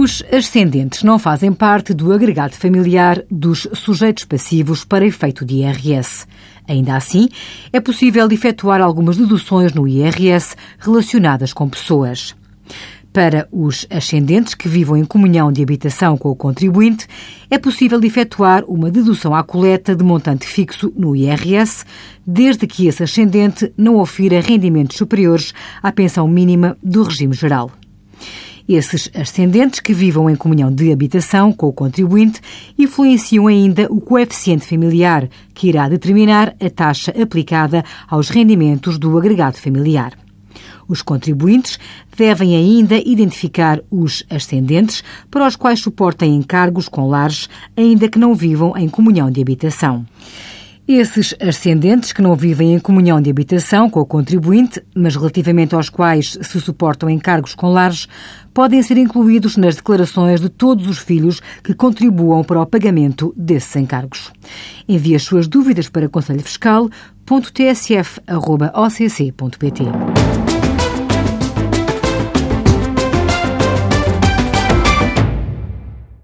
Os ascendentes não fazem parte do agregado familiar dos sujeitos passivos para efeito de IRS. Ainda assim, é possível efetuar algumas deduções no IRS relacionadas com pessoas. Para os ascendentes que vivam em comunhão de habitação com o contribuinte, é possível efetuar uma dedução à coleta de montante fixo no IRS, desde que esse ascendente não ofira rendimentos superiores à pensão mínima do regime geral. Esses ascendentes que vivam em comunhão de habitação com o contribuinte influenciam ainda o coeficiente familiar, que irá determinar a taxa aplicada aos rendimentos do agregado familiar. Os contribuintes devem ainda identificar os ascendentes para os quais suportem encargos com lares, ainda que não vivam em comunhão de habitação. Esses ascendentes que não vivem em comunhão de habitação com o contribuinte, mas relativamente aos quais se suportam encargos com lares, podem ser incluídos nas declarações de todos os filhos que contribuam para o pagamento desses encargos. Envie as suas dúvidas para conselhofiscal.tsf.occ.pt.